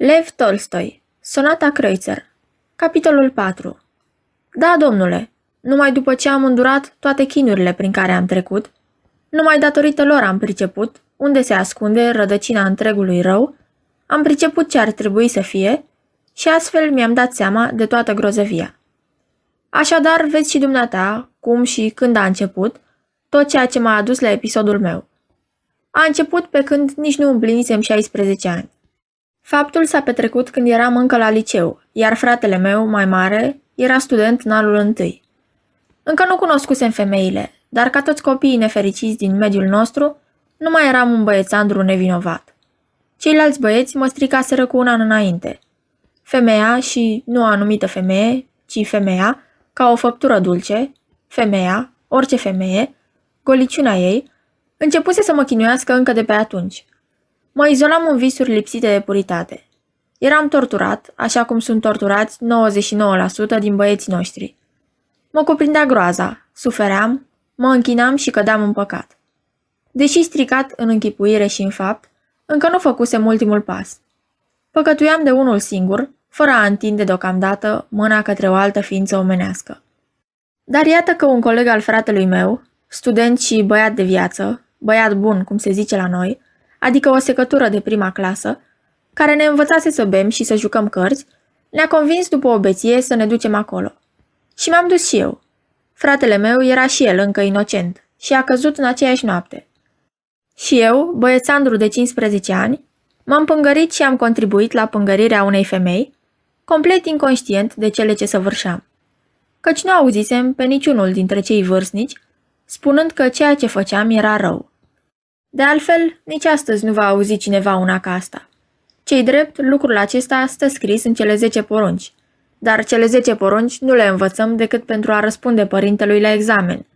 Lev Tolstoi Sonata Kreutzer Capitolul 4 Da, domnule, numai după ce am îndurat toate chinurile prin care am trecut, numai datorită lor am priceput unde se ascunde rădăcina întregului rău, am priceput ce ar trebui să fie și astfel mi-am dat seama de toată grozăvia. Așadar, vezi și dumneata cum și când a început tot ceea ce m-a adus la episodul meu. A început pe când nici nu împlinisem 16 ani. Faptul s-a petrecut când eram încă la liceu, iar fratele meu, mai mare, era student în anul întâi. Încă nu cunoscusem femeile, dar ca toți copiii nefericiți din mediul nostru, nu mai eram un băiețandru nevinovat. Ceilalți băieți mă stricaseră cu un an înainte. Femeia și nu o anumită femeie, ci femeia, ca o făptură dulce, femeia, orice femeie, goliciuna ei, începuse să mă chinuiască încă de pe atunci. Mă izolam în visuri lipsite de puritate. Eram torturat, așa cum sunt torturați 99% din băieții noștri. Mă cuprindea groaza, sufeream, mă închinam și cădeam în păcat. Deși stricat în închipuire și în fapt, încă nu făcusem ultimul pas. Păcătuiam de unul singur, fără a întinde deocamdată mâna către o altă ființă omenească. Dar iată că un coleg al fratelui meu, student și băiat de viață, băiat bun, cum se zice la noi, adică o secătură de prima clasă, care ne învățase să bem și să jucăm cărți, ne-a convins după o beție să ne ducem acolo. Și m-am dus și eu. Fratele meu era și el încă inocent și a căzut în aceeași noapte. Și eu, băiețandru de 15 ani, m-am pângărit și am contribuit la pângărirea unei femei, complet inconștient de cele ce săvârșeam. Căci nu auzisem pe niciunul dintre cei vârstnici, spunând că ceea ce făceam era rău. De altfel, nici astăzi nu va auzi cineva una ca asta. Cei drept, lucrul acesta stă scris în cele 10 porunci, dar cele 10 porunci nu le învățăm decât pentru a răspunde părintelui la examen.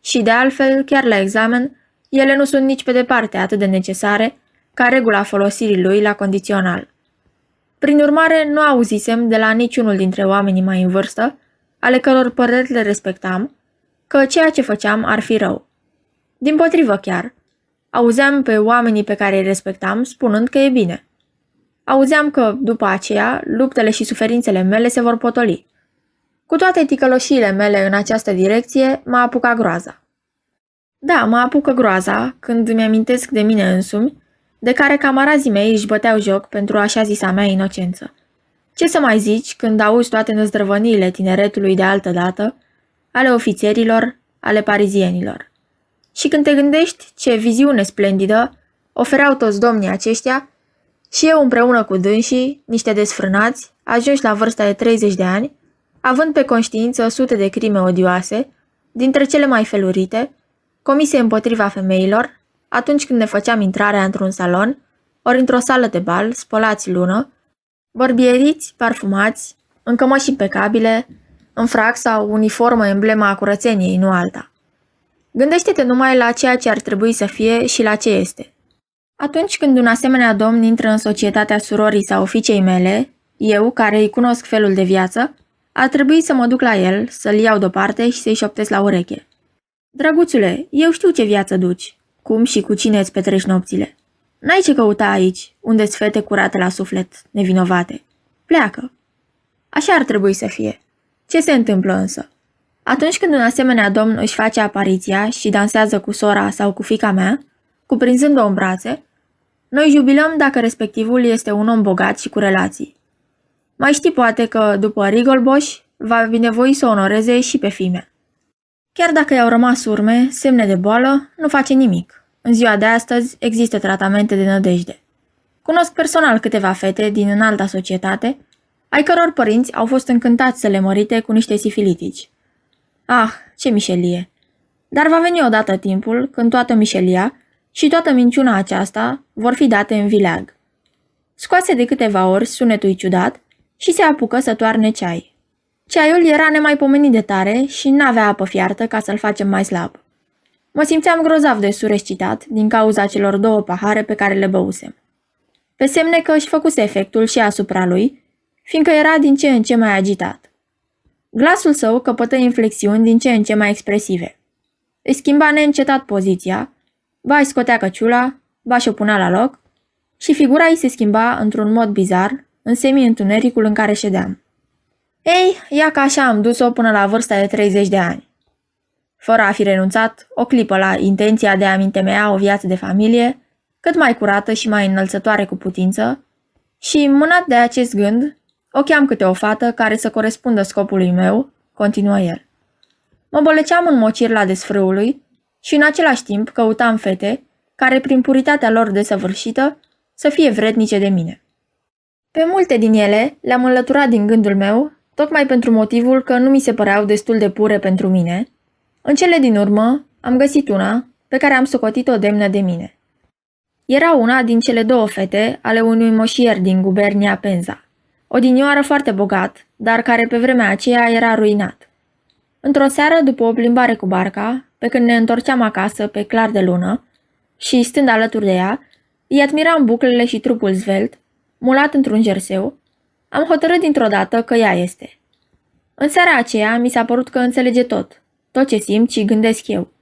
Și de altfel, chiar la examen, ele nu sunt nici pe departe atât de necesare ca regula folosirii lui la condițional. Prin urmare, nu auzisem de la niciunul dintre oamenii mai în vârstă, ale căror păreri le respectam, că ceea ce făceam ar fi rău. Din potrivă chiar, auzeam pe oamenii pe care îi respectam spunând că e bine. Auzeam că, după aceea, luptele și suferințele mele se vor potoli. Cu toate ticăloșiile mele în această direcție, m-a apucat groaza. Da, mă apucă groaza când îmi amintesc de mine însumi, de care camarazii mei își băteau joc pentru așa zisa mea inocență. Ce să mai zici când auzi toate năzdrăvăniile tineretului de altă dată, ale ofițerilor, ale parizienilor. Și când te gândești ce viziune splendidă ofereau toți domnii aceștia, și eu împreună cu dânsii, niște desfrânați, ajunși la vârsta de 30 de ani, având pe conștiință sute de crime odioase, dintre cele mai felurite, comise împotriva femeilor, atunci când ne făceam intrarea într-un salon, ori într-o sală de bal, spălați lună, bărbieriți, parfumați, în cămăși impecabile, în frac sau uniformă emblema a curățeniei, nu alta. Gândește-te numai la ceea ce ar trebui să fie și la ce este. Atunci când un asemenea domn intră în societatea surorii sau fiicei mele, eu, care îi cunosc felul de viață, ar trebui să mă duc la el, să-l iau deoparte și să-i șoptesc la ureche. Drăguțule, eu știu ce viață duci, cum și cu cine îți petreci nopțile. N-ai ce căuta aici, unde ți fete curate la suflet, nevinovate. Pleacă. Așa ar trebui să fie. Ce se întâmplă însă? Atunci când un asemenea domn își face apariția și dansează cu sora sau cu fica mea, cuprinzând-o în brațe, noi jubilăm dacă respectivul este un om bogat și cu relații. Mai știi poate că, după Rigolboș, va binevoi să onoreze și pe fime. Chiar dacă i-au rămas urme, semne de boală, nu face nimic. În ziua de astăzi există tratamente de nădejde. Cunosc personal câteva fete din înalta societate, ai căror părinți au fost încântați să le mărite cu niște sifilitici. Ah, ce mișelie! Dar va veni odată timpul când toată mișelia și toată minciuna aceasta vor fi date în vileag. Scoase de câteva ori sunetul ciudat și se apucă să toarne ceai. Ceaiul era nemaipomenit de tare și n-avea apă fiartă ca să-l facem mai slab. Mă simțeam grozav de surescitat din cauza celor două pahare pe care le băusem. Pe semne că își făcuse efectul și asupra lui, fiindcă era din ce în ce mai agitat. Glasul său căpătă inflexiuni din ce în ce mai expresive. Îi schimba neîncetat poziția, ba îi scotea căciula, ba și-o punea la loc, și figura ei se schimba într-un mod bizar, în semi-întunericul în care ședeam. Ei, ia că așa am dus-o până la vârsta de 30 de ani. Fără a fi renunțat o clipă la intenția de a-mi întemeia o viață de familie, cât mai curată și mai înălțătoare cu putință, și, mânat de acest gând, o cheam câte o fată care să corespundă scopului meu, continuă el. Mă boleceam în mocir la desfrâului și în același timp căutam fete care, prin puritatea lor desăvârșită, să fie vrednice de mine. Pe multe din ele le-am înlăturat din gândul meu, tocmai pentru motivul că nu mi se păreau destul de pure pentru mine. În cele din urmă, am găsit una pe care am socotit-o demnă de mine. Era una din cele două fete ale unui moșier din gubernia Penza. O dinioară foarte bogat, dar care pe vremea aceea era ruinat. Într-o seară, după o plimbare cu barca, pe când ne întorceam acasă pe clar de lună, și stând alături de ea, îi admiram buclele și trupul zvelt, mulat într-un jerseu, am hotărât dintr-o dată că ea este. În seara aceea mi s-a părut că înțelege tot, tot ce simt și gândesc eu,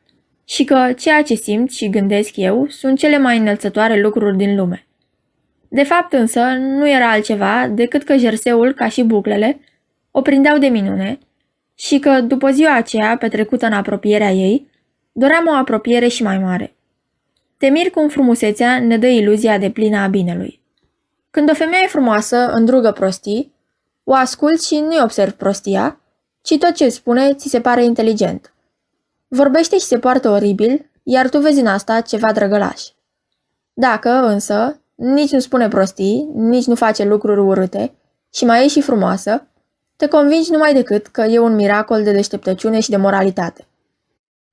și că ceea ce simt și gândesc eu sunt cele mai înălțătoare lucruri din lume. De fapt însă nu era altceva decât că jerseul, ca și buclele, o prindeau de minune și că, după ziua aceea petrecută în apropierea ei, doream o apropiere și mai mare. Te mir cum frumusețea ne dă iluzia de plină a binelui. Când o femeie frumoasă îndrugă prostii, o ascult și nu-i observ prostia, ci tot ce spune ți se pare inteligent. Vorbește și se poartă oribil, iar tu vezi în asta ceva drăgălaș. Dacă, însă, nici nu spune prostii, nici nu face lucruri urâte și mai e și frumoasă, te convingi numai decât că e un miracol de deșteptăciune și de moralitate.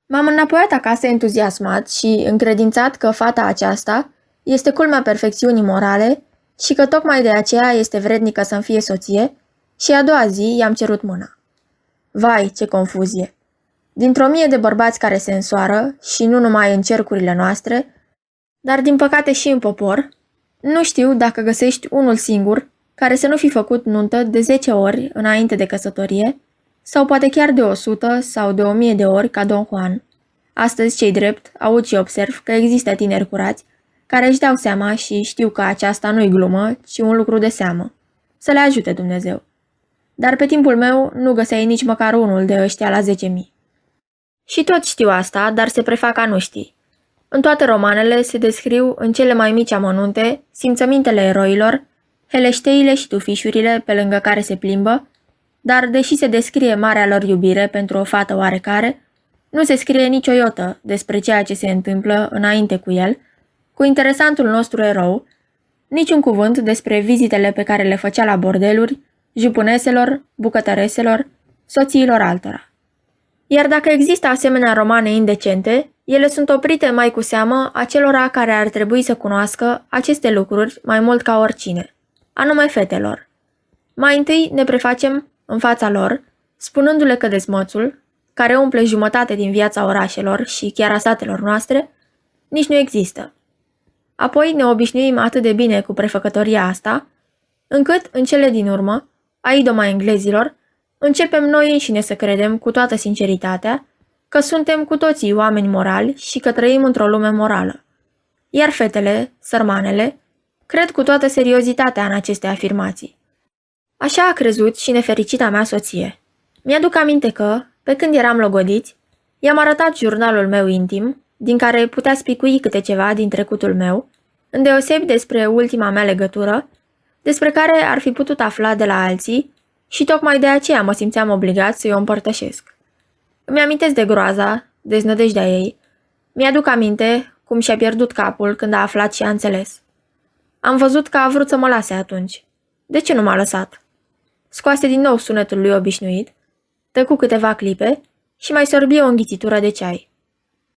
M-am înapoiat acasă entuziasmat și încredințat că fata aceasta este culmea perfecțiunii morale și că tocmai de aceea este vrednică să-mi fie soție și a doua zi i-am cerut mâna. Vai, ce confuzie! Dintr-o mie de bărbați care se însoară, și nu numai în cercurile noastre, dar din păcate și în popor, nu știu dacă găsești unul singur care să nu fi făcut nuntă de 10 ori înainte de căsătorie, sau poate chiar de 100 sau de 1000 de ori ca Don Juan. Astăzi, cei drept, aud și observ că există tineri curați care își dau seama și știu că aceasta nu-i glumă, ci un lucru de seamă. Să le ajute Dumnezeu. Dar pe timpul meu nu găseai nici măcar unul de ăștia la 10.000. Și tot știu asta, dar se prefac a nu știi. În toate romanele se descriu în cele mai mici amănunte simțămintele eroilor, heleșteile și tufișurile pe lângă care se plimbă, dar deși se descrie marea lor iubire pentru o fată oarecare, nu se scrie nicio iotă despre ceea ce se întâmplă înainte cu el, cu interesantul nostru erou, niciun cuvânt despre vizitele pe care le făcea la bordeluri, jupuneselor, bucătăreselor, soțiilor altora. Iar dacă există asemenea romane indecente, ele sunt oprite mai cu seamă acelora care ar trebui să cunoască aceste lucruri mai mult ca oricine, anume fetelor. Mai întâi ne prefacem în fața lor, spunându-le că dezmățul, care umple jumătate din viața orașelor și chiar a satelor noastre, nici nu există. Apoi ne obișnuim atât de bine cu prefăcătoria asta, încât, în cele din urmă, a idoma englezilor, începem noi înșine să credem cu toată sinceritatea că suntem cu toții oameni morali și că trăim într-o lume morală. Iar fetele, sărmanele, cred cu toată seriozitatea în aceste afirmații. Așa a crezut și nefericita mea soție. Mi-aduc aminte că, pe când eram logodiți, i-am arătat jurnalul meu intim, din care putea spicui câte ceva din trecutul meu, îndeosebi despre ultima mea legătură, despre care ar fi putut afla de la alții și tocmai de aceea mă simțeam obligat să-i o împărtășesc. Îmi amintesc de groaza, deznădejdea ei. Mi-aduc aminte cum și-a pierdut capul când a aflat și a înțeles. Am văzut că a vrut să mă lase atunci. De ce nu m-a lăsat? Scoase din nou sunetul lui obișnuit, tăcu câteva clipe și mai sorbi o înghițitură de ceai.